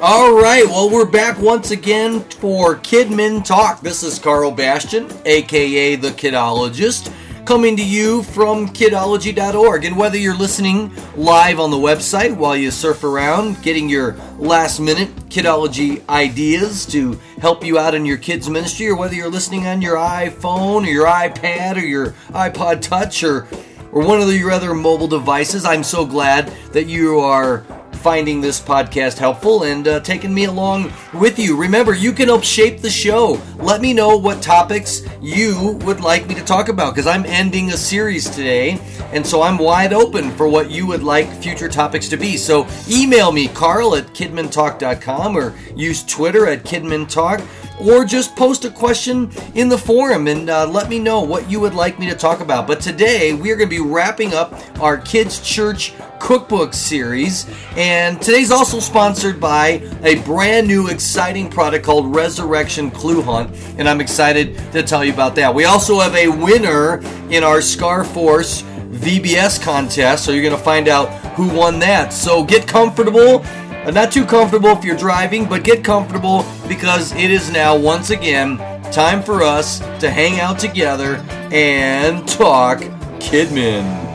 All right, well, we're back once again for Kidmin Talk. This is Karl Bastian, aka the Kidologist, coming to you from kidology.org. And whether you're listening live on the website while you surf around, getting your last minute kidology ideas to help you out in your kids' ministry, or whether you're listening on your iPhone or your iPad or your iPod Touch or or one of your other mobile devices, I'm so glad that you are finding this podcast helpful and uh, taking me along with you. Remember, you can help shape the show. Let me know what topics you would like me to talk about because I'm ending a series today, and so I'm wide open for what you would like future topics to be. So email me, carl at kidmintalk.com, or use Twitter at kidmintalk or just post a question in the forum and uh, let me know what you would like me to talk about. But today we are going to be wrapping up our Kids Church cookbook series, and today's also sponsored by a brand new exciting product called Resurrection Clue Hunt, and I'm excited to tell you about that. We also have a winner in our Scar Force VBS contest, so you're going to find out who won that. So get comfortable uh, not too comfortable if you're driving, but get comfortable because it is now once again time for us to hang out together and talk Kidmin.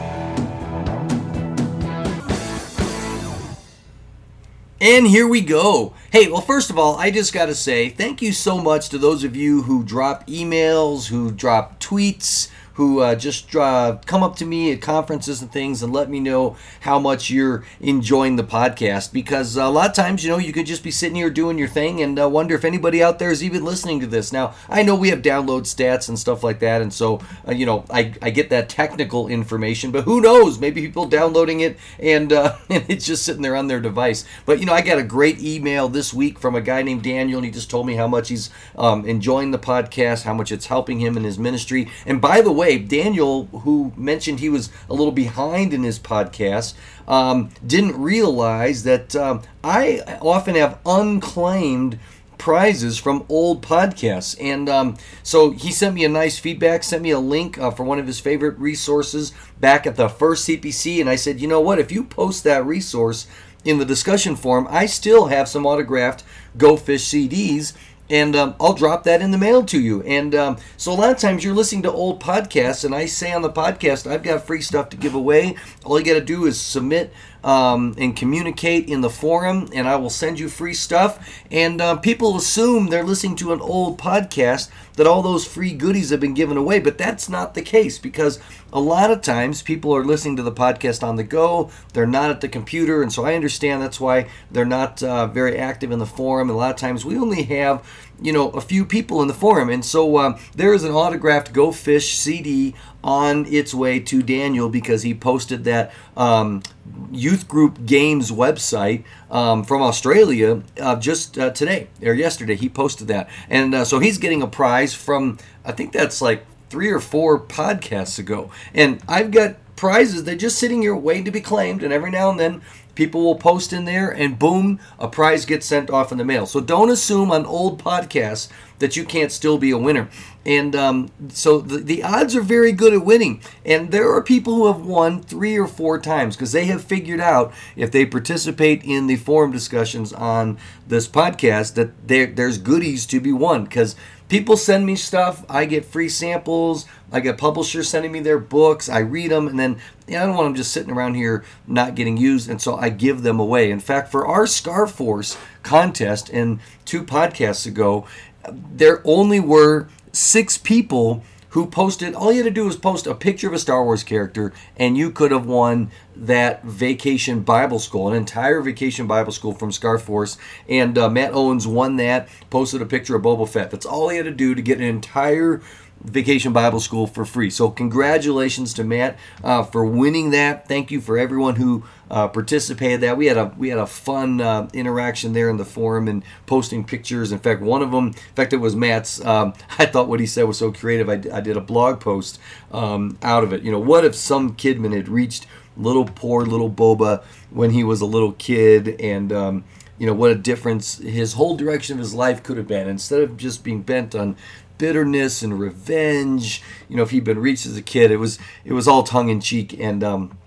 And here we go. Hey, well, first of all, I just got to say thank you so much to those of you who drop emails, who drop tweets, who uh, just uh, come up to me at conferences and things and let me know how much you're enjoying the podcast. Because a lot of times, you know, you could just be sitting here doing your thing and uh, wonder if anybody out there is even listening to this. Now, I know we have download stats and stuff like that, and so, uh, you know, I, I get that technical information, but who knows? Maybe people downloading it and, uh, and it's just sitting there on their device. But, you know, I got a great email this week from a guy named Daniel, and he just told me how much he's um, enjoying the podcast, how much it's helping him in his ministry. And by the way, way, Daniel, who mentioned he was a little behind in his podcast, um, didn't realize that um, I often have unclaimed prizes from old podcasts. And um, so he sent me a nice feedback, sent me a link uh, for one of his favorite resources back at the first CPC. And I said, you know what? If you post that resource in the discussion forum, I still have some autographed Go Fish CDs and um, I'll drop that in the mail to you. And um, so a lot of times you're listening to old podcasts, and I say on the podcast, I've got free stuff to give away. All you got to do is submit um, and communicate in the forum, and I will send you free stuff. And uh, people assume they're listening to an old podcast that all those free goodies have been given away, but that's not the case because a lot of times people are listening to the podcast on the go. They're not at the computer, and so I understand that's why they're not uh, very active in the forum. And a lot of times we only have you know a few people in the forum. And so um, there is an autographed go fish cd on its way to daniel because he posted that um, youth group games website um, from australia uh, just uh, today or yesterday. He posted that. And uh, so he's getting a prize from i think that's like three or four podcasts ago. And i've got prizes they're just sitting here waiting to be claimed. And every now and then People will post in there, and boom, a prize gets sent off in the mail. So don't assume on old podcasts that you can't still be a winner. And um, so the, the odds are very good at winning. And there are people who have won three or four times because they have figured out if they participate in the forum discussions on this podcast that there, there's goodies to be won because people send me stuff. I get free samples. I get publishers sending me their books. I read them, and then I don't want them just sitting around here not getting used, and so I give them away. In fact, for our Scar Force contest, and two podcasts ago, there only were six people who posted all you had to do was post a picture of a Star Wars character and you could have won that vacation Bible school, an entire vacation Bible school from Scar Force. And uh, Matt Owens won that, posted a picture of Boba Fett. That's all he had to do to get an entire Vacation Bible School for free. So congratulations to Matt uh, for winning that. Thank you for everyone who uh, participated. That we had a we had a fun uh, interaction there in the forum and posting pictures. In fact, one of them, in fact, it was Matt's. Um, I thought what he said was so creative. I, I did a blog post um, out of it. You know, what if some kidmin had reached little poor little Boba when he was a little kid and um, you know what a difference his whole direction of his life could have been instead of just being bent on bitterness and revenge. You know, if he'd been reached as a kid, it was it was all tongue in cheek and um,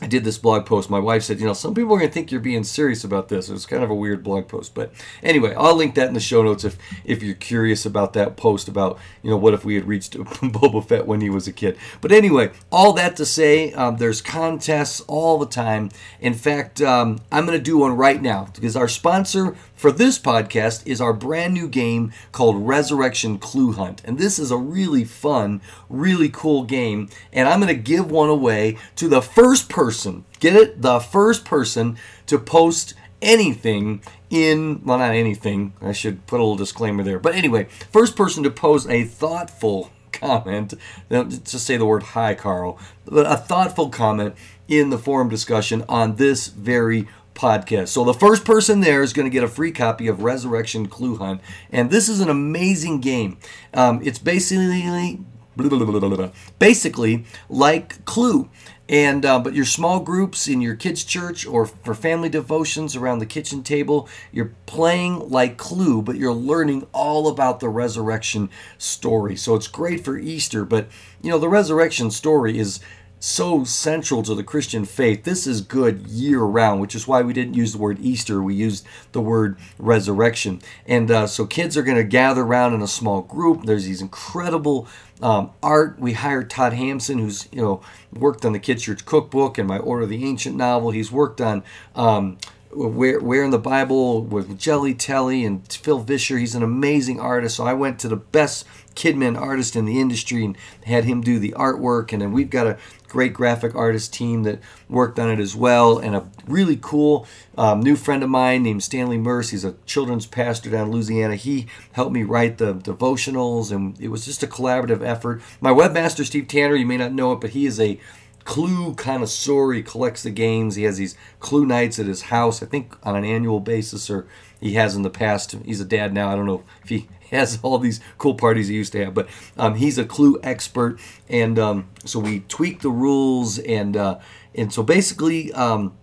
I did this blog post. My wife said, you know, some people are going to think you're being serious about this. It was kind of a weird blog post. But anyway, I'll link that in the show notes if, if you're curious about that post about, you know, what if we had reached Boba Fett when he was a kid. But anyway, all that to say, um, there's contests all the time. In fact, um, I'm going to do one right now because our sponsor for this podcast is our brand new game called Resurrection Clue Hunt. And this is a really fun, really cool game. And I'm going to give one away to the first person, get it? The first person to post anything in, well, not anything. I should put a little disclaimer there. But anyway, first person to post a thoughtful comment, just say the word hi, Karl, but a thoughtful comment in the forum discussion on this very podcast. So the first person there is going to get a free copy of Resurrection Clue Hunt, and this is an amazing game. Um, it's basically blah, blah, blah, basically like Clue. And uh, but your small groups in your kids' church or for family devotions around the kitchen table, you're playing like Clue, but you're learning all about the resurrection story. So it's great for Easter. But you know the resurrection story is so central to the Christian faith. This is good year round, which is why we didn't use the word Easter. We used the word resurrection. And uh, so kids are going to gather around in a small group. There's these incredible um, art. We hired Todd Hampson, who's you know worked on the Kids Church Cookbook and my Order of the Ancient novel. He's worked on. Um, where, where in the Bible with Jelly Telly and Phil Vischer. He's an amazing artist. So I went to the best Kidmin artist in the industry and had him do the artwork. And then we've got a great graphic artist team that worked on it as well. And a really cool um, new friend of mine named Stanley Merce. He's a children's pastor down in Louisiana. He helped me write the devotionals, and it was just a collaborative effort. My webmaster, Steve Tanner, you may not know it, but he is a clue connoisseur. He collects the games. He has these clue nights at his house, I think on an annual basis, or he has in the past. He's a dad now. I don't know if he has all these cool parties he used to have, but um, he's a clue expert, and um, so we tweak the rules, and uh, and so basically. Um,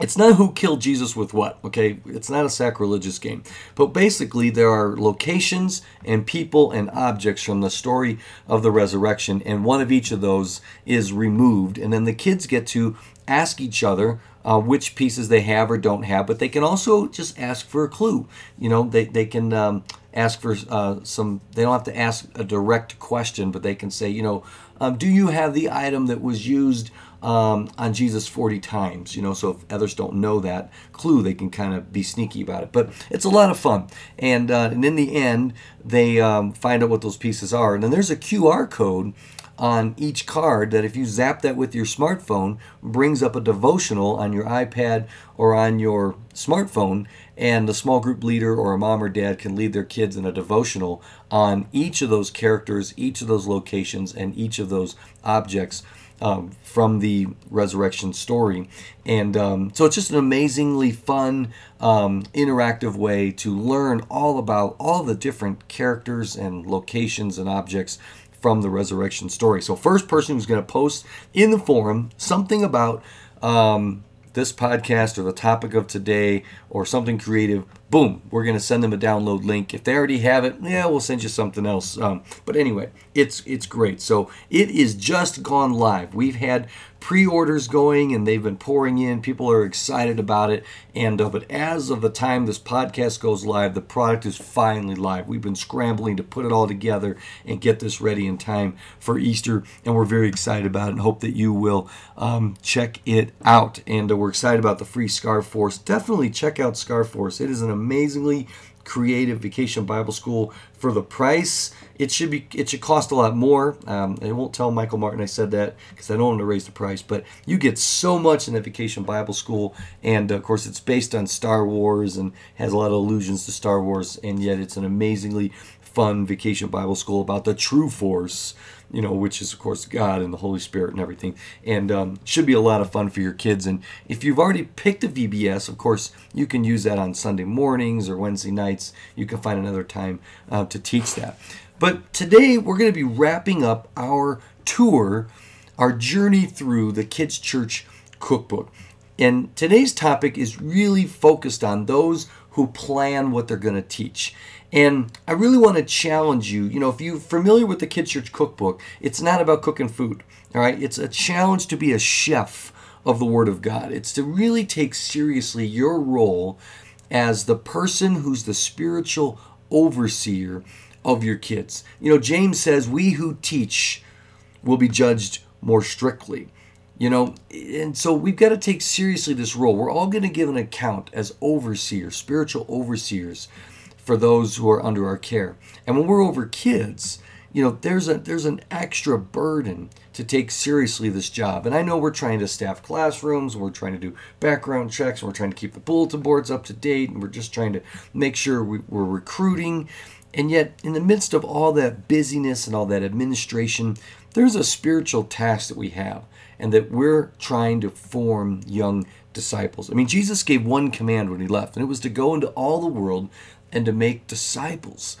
it's not who killed Jesus with what, okay? It's not a sacrilegious game. But basically, there are locations and people and objects from the story of the resurrection, and one of each of those is removed. And then the kids get to ask each other uh, which pieces they have or don't have, but they can also just ask for a clue. You know, they, they can um, ask for uh, some, they don't have to ask a direct question, but they can say, you know, um, do you have the item that was used um, on Jesus 40 times? You know, so if others don't know that clue, they can kind of be sneaky about it. But it's a lot of fun. And, uh, and in the end, they um, find out what those pieces are. And then there's a QR code on each card that if you zap that with your smartphone brings up a devotional on your iPad or on your smartphone and the small group leader or a mom or dad can lead their kids in a devotional on each of those characters, each of those locations and each of those objects um, from the resurrection story. And um, so it's just an amazingly fun, um, interactive way to learn all about all the different characters and locations and objects from the resurrection story. So, first person who's going to post in the forum something about um, this podcast or the topic of today or something creative, boom, we're going to send them a download link. If they already have it, yeah, we'll send you something else. Um, but anyway, it's it's great. So it is just gone live. We've had pre-orders going and they've been pouring in people are excited about it and uh, but as of the time this podcast goes live the product is finally live we've been scrambling to put it all together and get this ready in time for easter and we're very excited about it and hope that you will um, check it out and uh, we're excited about the free scarf force definitely check out scarf force it is an amazingly creative vacation bible school for the price. It should be it should cost a lot more. Um, I won't tell Michael Martin I said that because I don't want to raise the price, but you get so much in that Vacation Bible School, and of course it's based on Star Wars and has a lot of allusions to Star Wars, and yet it's an amazingly fun vacation Bible school about the true force, you know, which is of course God and the Holy Spirit and everything, and um, should be a lot of fun for your kids. And if you've already picked a VBS, of course you can use that on Sunday mornings or Wednesday nights. You can find another time uh, to teach that. But today we're going to be wrapping up our tour, our journey through the Kids Church Cookbook. And today's topic is really focused on those who plan what they're going to teach. And I really want to challenge you. You know, if you're familiar with the Kids Church Cookbook, it's not about cooking food. All right, it's a challenge to be a chef of the Word of God. It's to really take seriously your role as the person who's the spiritual overseer of your kids. You know, James says, We who teach will be judged more strictly. You know, and so we've got to take seriously this role. We're all going to give an account as overseers, spiritual overseers for those who are under our care. And when we're over kids, you know, there's a there's an extra burden to take seriously this job. And I know we're trying to staff classrooms, we're trying to do background checks, we're trying to keep the bulletin boards up to date, and we're just trying to make sure we, we're recruiting. And yet, in the midst of all that busyness and all that administration, there's a spiritual task that we have, and that we're trying to form young disciples. I mean, Jesus gave one command when he left, and it was to go into all the world and to make disciples.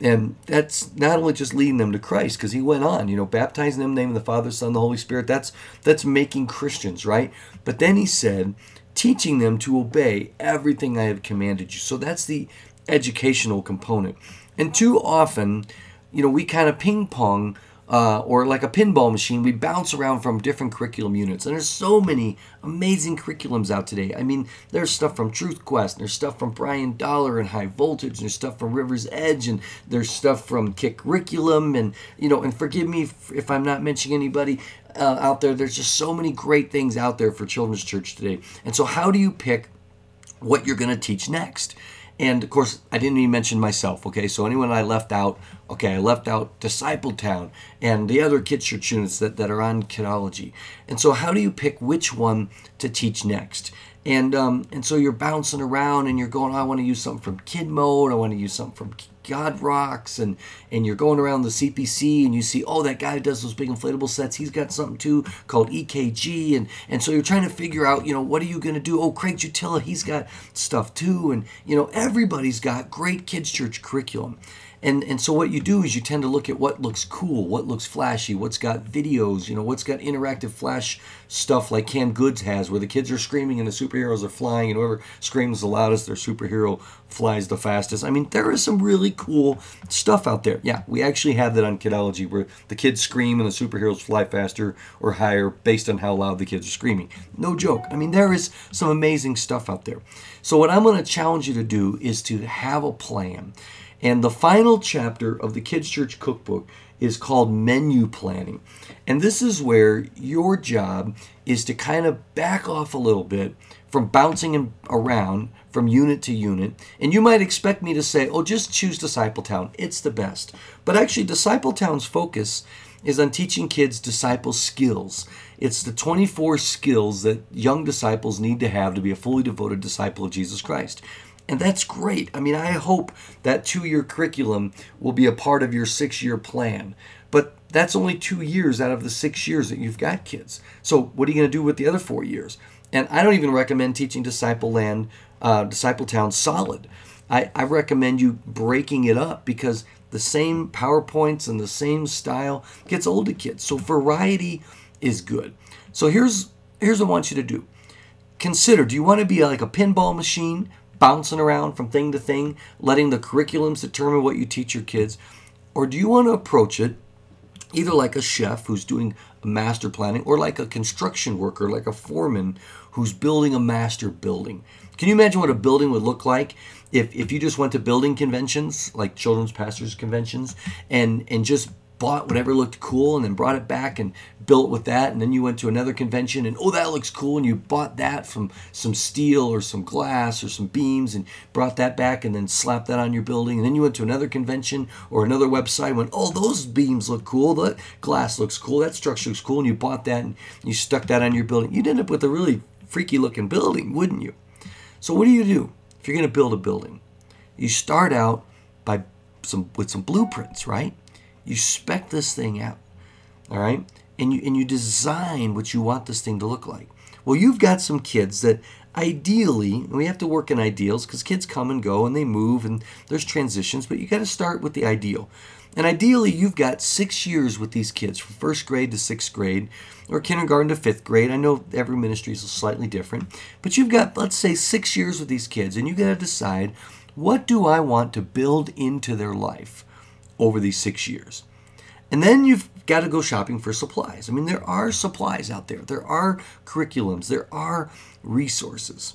And that's not only just leading them to Christ, because he went on, you know, baptizing them in the name of the Father, Son, the Holy Spirit. That's that's making Christians, right? But then he said, teaching them to obey everything I have commanded you. So that's the educational component. And too often, you know, we kind of ping pong uh, or like a pinball machine, we bounce around from different curriculum units. And there's so many amazing curriculums out today. I mean, there's stuff from Truth Quest, and there's stuff from Brian Dollar and High Voltage, and there's stuff from River's Edge, and there's stuff from Kick Curriculum, and you know, and forgive me if, I'm not mentioning anybody uh, out there. There's just so many great things out there for Children's Church today. And so, how do you pick what you're going to teach next? And of course, I didn't even mention myself. Okay, so anyone I left out, okay, I left out Disciple Town and the other kids church units that, that are on Kidology. And so, how do you pick which one to teach next? And um, and so you're bouncing around and you're going, oh, I want to use something from Kid Mode, I want to use something from God Rocks, and and you're going around the CPC and you see, oh, that guy does those big inflatable sets, he's got something too called EKG, and and so you're trying to figure out, you know, what are you going to do? Oh, Craig Jutila, he's got stuff too, and you know, everybody's got great kids church curriculum. And, and so what you do is you tend to look at what looks cool, what looks flashy, what's got videos, you know, what's got interactive flash stuff like Canned Goods has, where the kids are screaming and the superheroes are flying, and whoever screams the loudest, their superhero flies the fastest. I mean, there is some really cool stuff out there. Yeah, we actually have that on Kidology, where the kids scream and the superheroes fly faster or higher based on how loud the kids are screaming. No joke. I mean, there is some amazing stuff out there. So what I'm going to challenge you to do is to have a plan and the final chapter of the Kids Church Cookbook is called Menu Planning. And this is where your job is to kind of back off a little bit from bouncing around from unit to unit. And you might expect me to say, oh, just choose Discipletown. It's the best. But actually, Discipletown's focus is on teaching kids disciple skills. It's the 24 skills that young disciples need to have to be a fully devoted disciple of Jesus Christ. And that's great. I mean, I hope that two year curriculum will be a part of your six year plan. But that's only two years out of the six years that you've got kids. So, what are you going to do with the other four years? And I don't even recommend teaching Disciple Land, uh, Disciple Town solid. I, I recommend you breaking it up because the same PowerPoints and the same style gets old to kids. So, variety is good. So, here's, here's what I want you to do consider do you want to be like a pinball machine bouncing around from thing to thing, letting the curriculums determine what you teach your kids? Or do you want to approach it either like a chef who's doing master planning or like a construction worker, like a foreman who's building a master building? Can you imagine what a building would look like if, if you just went to building conventions, like children's pastors conventions, and, and just bought whatever looked cool and then brought it back and built with that. And then you went to another convention and oh that looks cool and you bought that from some steel or some glass or some beams and brought that back and then slapped that on your building. And then you went to another convention or another website and went oh those beams look cool. That glass looks cool. That structure looks cool. And you bought that and you stuck that on your building. You'd end up with a really freaky looking building wouldn't you? So what do you do if you're going to build a building? You start out by some with some blueprints right you spec this thing out, all right? And you and you design what you want this thing to look like. Well, you've got some kids that ideally, we have to work in ideals because kids come and go and they move and there's transitions, but you got to start with the ideal. And ideally, you've got six years with these kids from first grade to sixth grade or kindergarten to fifth grade. I know every ministry is slightly different, but you've got, let's say, six years with these kids, and you got to decide what do I want to build into their life? Over these six years. And then you've got to go shopping for supplies. I mean, there are supplies out there, there are curriculums, there are resources.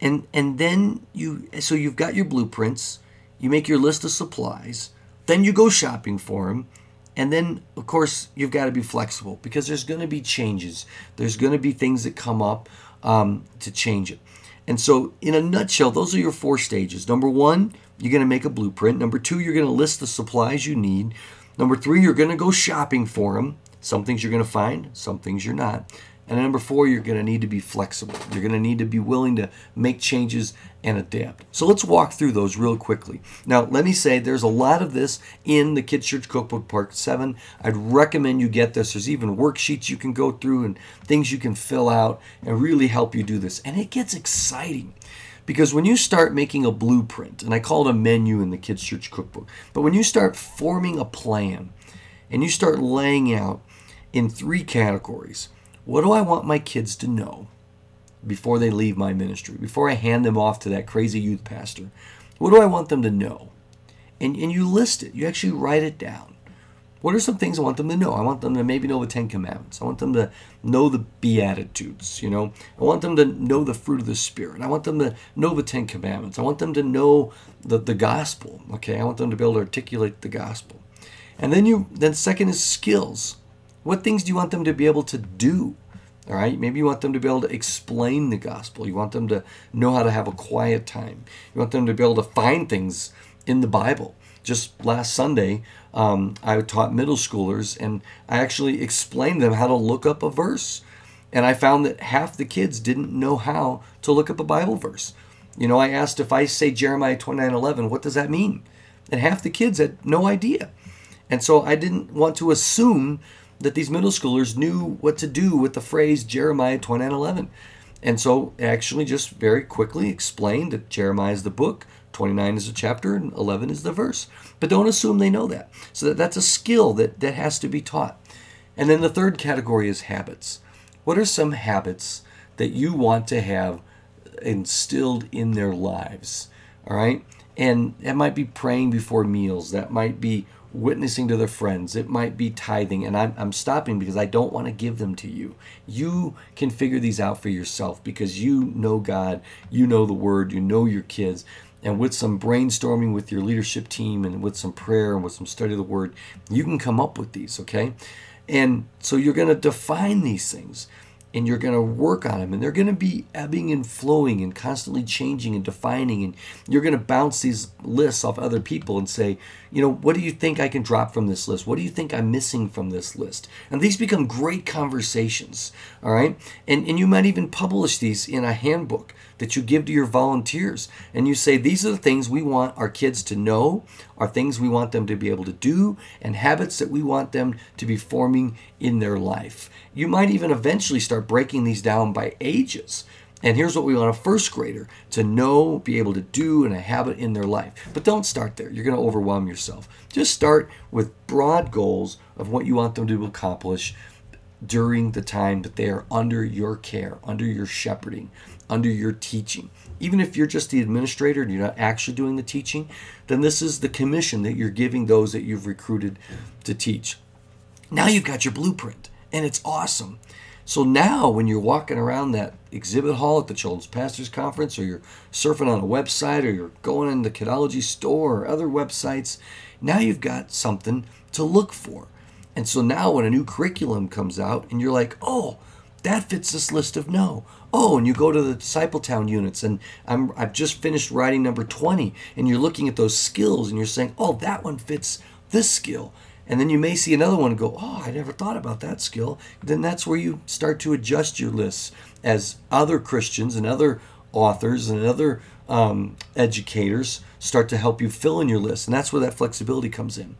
And, and then you, so you've got your blueprints, you make your list of supplies, then you go shopping for them. And then, of course, you've got to be flexible because there's going to be changes. There's going to be things that come up um, to change it. And so, in a nutshell, those are your four stages. Number one, you're going to make a blueprint. Number two, you're going to list the supplies you need. Number three, you're going to go shopping for them. Some things you're going to find, some things you're not. And number four, you're going to need to be flexible. You're going to need to be willing to make changes and adapt. So let's walk through those real quickly. Now, let me say there's a lot of this in the Kids Church Cookbook Part 7. I'd recommend you get this. There's even worksheets you can go through and things you can fill out and really help you do this. And it gets exciting. Because when you start making a blueprint, and I call it a menu in the Kids Church Cookbook, but when you start forming a plan and you start laying out in three categories, what do I want my kids to know before they leave my ministry, before I hand them off to that crazy youth pastor? What do I want them to know? And, and you list it, you actually write it down. What are some things I want them to know? I want them to maybe know the Ten Commandments. I want them to know the Beatitudes. You know, I want them to know the fruit of the Spirit. I want them to know the Ten Commandments. I want them to know the, the gospel. Okay, I want them to be able to articulate the gospel. And then you then second is skills. What things do you want them to be able to do? All right, maybe you want them to be able to explain the gospel. You want them to know how to have a quiet time. You want them to be able to find things in the Bible. Just last Sunday, um, I taught middle schoolers and I actually explained them how to look up a verse. And I found that half the kids didn't know how to look up a Bible verse. You know, I asked if I say Jeremiah 29 11, what does that mean? And half the kids had no idea. And so I didn't want to assume that these middle schoolers knew what to do with the phrase Jeremiah 29 11. And so actually just very quickly explained that Jeremiah is the book, 29 is the chapter, and 11 is the verse. But don't assume they know that. So that, that's a skill that, that has to be taught. And then the third category is habits. What are some habits that you want to have instilled in their lives? All right? And that might be praying before meals. That might be witnessing to their friends. It might be tithing. And I'm, I'm stopping because I don't want to give them to you. You can figure these out for yourself because you know God, you know the Word, you know your kids. And with some brainstorming with your leadership team and with some prayer and with some study of the Word, you can come up with these, okay? And so you're going to define these things and you're going to work on them and they're going to be ebbing and flowing and constantly changing and defining and you're going to bounce these lists off other people and say you know what do you think i can drop from this list? What do you think i'm missing from this list? And these become great conversations all right? And, and you might even publish these in a handbook that you give to your volunteers and you say these are the things we want our kids to know are things we want them to be able to do and habits that we want them to be forming in their life you might even eventually start breaking these down by ages. And here's what we want a first grader to know, be able to do, and a habit in their life. But don't start there. You're going to overwhelm yourself. Just start with broad goals of what you want them to accomplish during the time that they are under your care, under your shepherding, under your teaching. Even if you're just the administrator and you're not actually doing the teaching, then this is the commission that you're giving those that you've recruited to teach. Now you've got your blueprint and it's awesome. So now, when you're walking around that exhibit hall at the Children's Pastors Conference, or you're surfing on a website, or you're going in the Kidology store or other websites, now you've got something to look for. And so now, when a new curriculum comes out, and you're like, oh, that fits this list of no. Oh, and you go to the Discipletown units, and I'm, I've just finished writing number 20, and you're looking at those skills, and you're saying, oh, that one fits this skill. And then you may see another one go, oh, I never thought about that skill. Then that's where you start to adjust your lists as other Christians and other authors and other um, educators start to help you fill in your list. And that's where that flexibility comes in.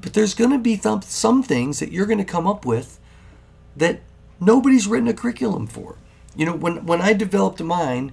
But there's going to be th- some things that you're going to come up with that nobody's written a curriculum for. You know, when, when I developed mine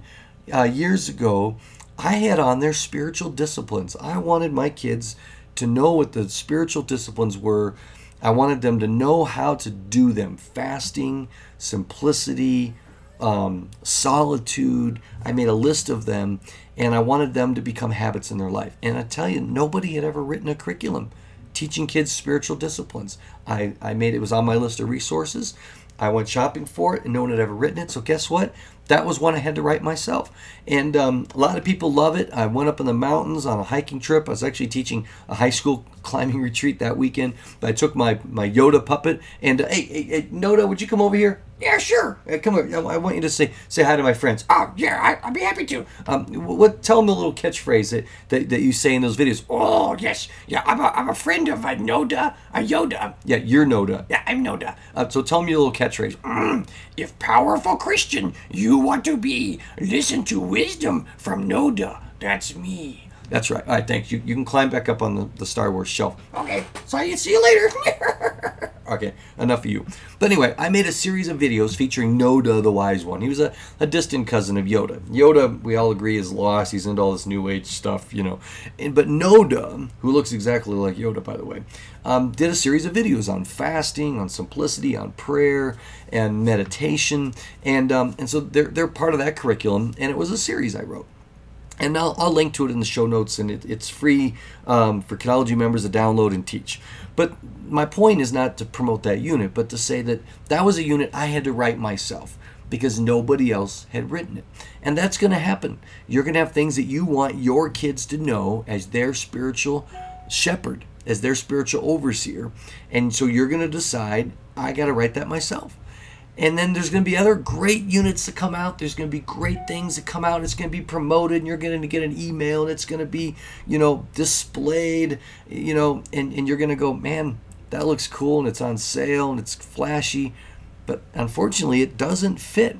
uh, years ago, I had on there spiritual disciplines. I wanted my kids to know what the spiritual disciplines were. I wanted them to know how to do them fasting, simplicity, um, solitude. I made a list of them and I wanted them to become habits in their life. And I tell you, nobody had ever written a curriculum teaching kids spiritual disciplines. I, I made it was on my list of resources. I went shopping for it and no one had ever written it. So guess what? That was one I had to write myself. And um, a lot of people love it. I went up in the mountains on a hiking trip. I was actually teaching a high school climbing retreat that weekend. But I took my, my Yoda puppet and, uh, hey, hey, hey, Noda, would you come over here? Yeah, sure. Uh, come here. I want you to say say hi to my friends. Oh, yeah, I, would be happy to. Um, what? Tell them a little catchphrase that, that, that you say in those videos. Oh, yes. Yeah, I'm a, I'm a friend of a Noda, a Yoda. Yeah, you're Noda. Yeah, I'm Noda. Uh, so tell me a little catchphrase. Mm, if powerful Christian you want to be, listen to wisdom from Noda. That's me. That's right. All right, thanks. You, you can climb back up on the, the Star Wars shelf. Okay, so I see you later. okay, enough of you. But anyway, I made a series of videos featuring Noda the Wise One. He was a, a distant cousin of Yoda. Yoda, we all agree, is lost. He's into all this New Age stuff, you know. And, but Noda, who looks exactly like Yoda, by the way, um, did a series of videos on fasting, on simplicity, on prayer, and meditation. And, um, and so they're, they're part of that curriculum, and it was a series I wrote and I'll, I'll, link to it in the show notes and it, it's free um, for Kidology members to download and teach. But my point is not to promote that unit but to say that that was a unit i had to write myself because nobody else had written it. And that's going to happen. You're going to have things that you want your kids to know as their spiritual shepherd as their spiritual overseer. And so you're going to decide i got to write that myself and then there's going to be other great units that come out. There's going to be great things that come out. It's going to be promoted, and you're going to get an email, and it's going to be, you know, displayed, you know, and, and you're going to go, man, that looks cool, and it's on sale, and it's flashy. But unfortunately, it doesn't fit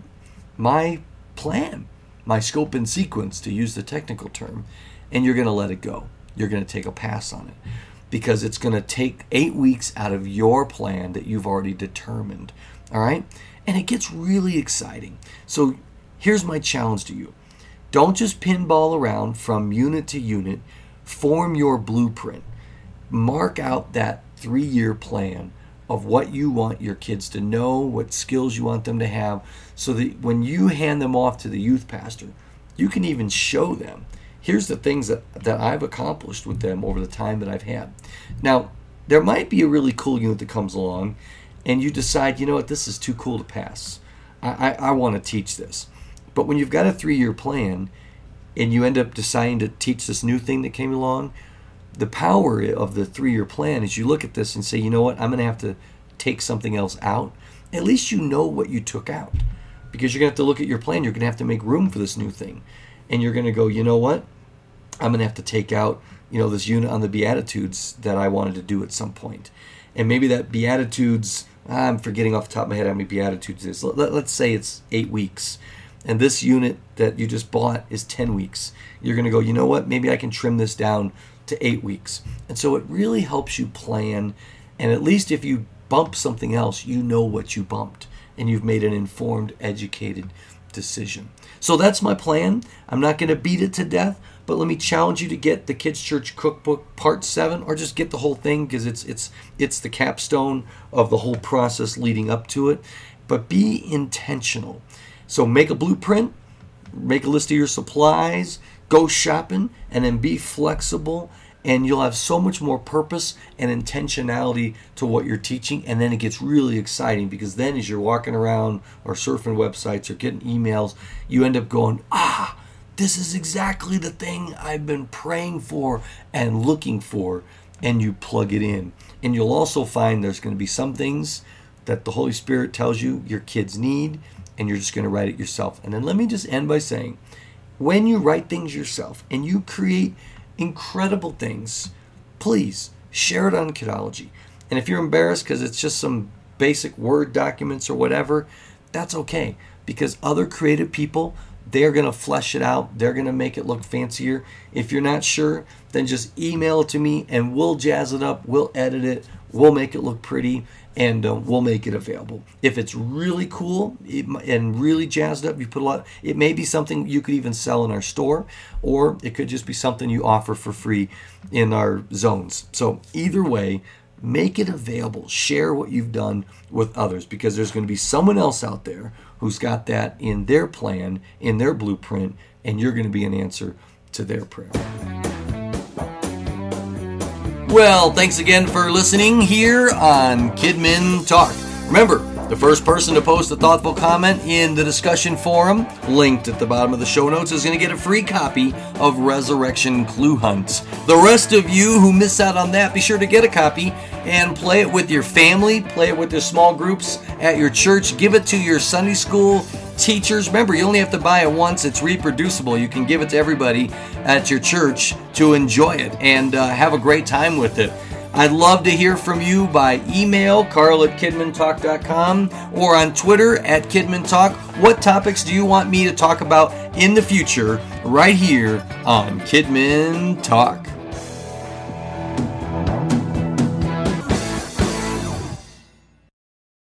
my plan, my scope and sequence, to use the technical term. And you're going to let it go. You're going to take a pass on it because it's going to take eight weeks out of your plan that you've already determined. All right? And it gets really exciting. So here's my challenge to you don't just pinball around from unit to unit, form your blueprint. Mark out that three year plan of what you want your kids to know, what skills you want them to have, so that when you hand them off to the youth pastor, you can even show them. Here's the things that, that I've accomplished with them over the time that I've had. Now, there might be a really cool unit that comes along and you decide, you know what, this is too cool to pass. I, I, I want to teach this. But when you've got a three year plan and you end up deciding to teach this new thing that came along, the power of the three year plan is you look at this and say, you know what, I'm going to have to take something else out. At least you know what you took out because you're going to have to look at your plan. You're going to have to make room for this new thing. And you're going to go, you know what, I'm going to have to take out, you know, this unit on the Beatitudes that I wanted to do at some point. And maybe that Beatitudes I'm forgetting off the top of my head how many Beatitudes is. Let, us say it's eight weeks, and this unit that you just bought is 10 weeks. You're going to go, you know what? Maybe I can trim this down to eight weeks. And so it really helps you plan. And at least if you bump something else, you know what you bumped, and you've made an informed, educated decision. So that's my plan. I'm not going to beat it to death. But let me challenge you to get the Kids Church Cookbook Part Seven, or just get the whole thing because it's it's it's the capstone of the whole process leading up to it. But be intentional. So make a blueprint, make a list of your supplies, go shopping, and then be flexible. And you'll have so much more purpose and intentionality to what you're teaching. And then it gets really exciting because then, as you're walking around or surfing websites or getting emails, you end up going, ah, this is exactly the thing I've been praying for and looking for. And you plug it in. And you'll also find there's going to be some things that the Holy Spirit tells you your kids need, and you're just going to write it yourself. And then let me just end by saying when you write things yourself and you create incredible things, please share it on Kidology. And if you're embarrassed because it's just some basic Word documents or whatever, that's okay because other creative people they're going to flesh it out. They're going to make it look fancier. If you're not sure, then just email it to me and we'll jazz it up. We'll edit it. We'll make it look pretty and uh, we'll make it available. If it's really cool and really jazzed up, you put a lot, it may be something you could even sell in our store or it could just be something you offer for free in our zones. So, either way, make it available. Share what you've done with others because there's going to be someone else out there who's got that in their plan, in their blueprint, and you're going to be an answer to their prayer. Well, thanks again for listening here on Kidmin Talk. Remember, the first person to post a thoughtful comment in the discussion forum, linked at the bottom of the show notes, is going to get a free copy of Resurrection Clue Hunt. The rest of you who miss out on that, be sure to get a copy and play it with your family, play it with your small groups at your church, give it to your Sunday school teachers. Remember, you only have to buy it once, it's reproducible. You can give it to everybody at your church to enjoy it and uh, have a great time with it. I'd love to hear from you by email, carl at kidmintalk.com, or on Twitter at kidmintalk. What topics do you want me to talk about in the future right here on Kidmin Talk?